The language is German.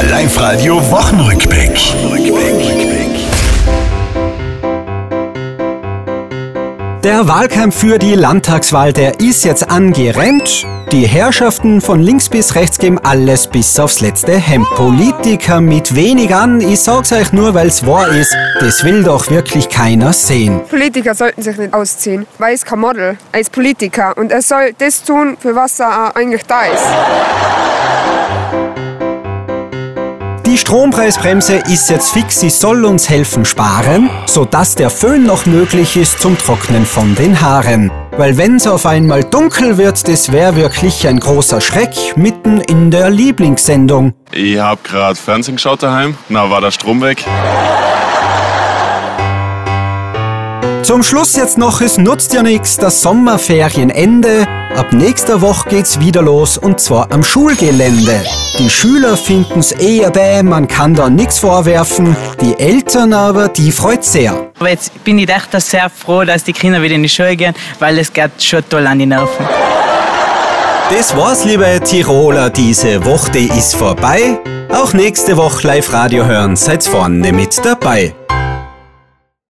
Der Live-Radio Wochenrückblick. Der Wahlkampf für die Landtagswahl, der ist jetzt angerennt. Die Herrschaften von links bis rechts geben alles bis aufs letzte Hemd. Politiker mit wenig an, ich sag's euch nur, weil's wahr ist, das will doch wirklich keiner sehen. Politiker sollten sich nicht ausziehen, weil er ist kein Model, er ist Politiker und er soll das tun, für was er eigentlich da ist. Die Strompreisbremse ist jetzt fix, sie soll uns helfen sparen, sodass der Föhn noch möglich ist zum Trocknen von den Haaren. Weil wenn's auf einmal dunkel wird, das wäre wirklich ein großer Schreck mitten in der Lieblingssendung. Ich hab grad Fernsehen geschaut daheim, na war der Strom weg. Zum Schluss jetzt noch, es nutzt ja nichts, das Sommerferienende. Ab nächster Woche geht's wieder los und zwar am Schulgelände. Die Schüler finden's eher bäh, man kann da nichts vorwerfen. Die Eltern aber, die freut sehr. Aber jetzt bin ich echt sehr froh, dass die Kinder wieder in die Schule gehen, weil es geht schon toll an die Nerven. Das war's, liebe Tiroler, diese Woche die ist vorbei. Auch nächste Woche Live-Radio hören, seid vorne mit dabei.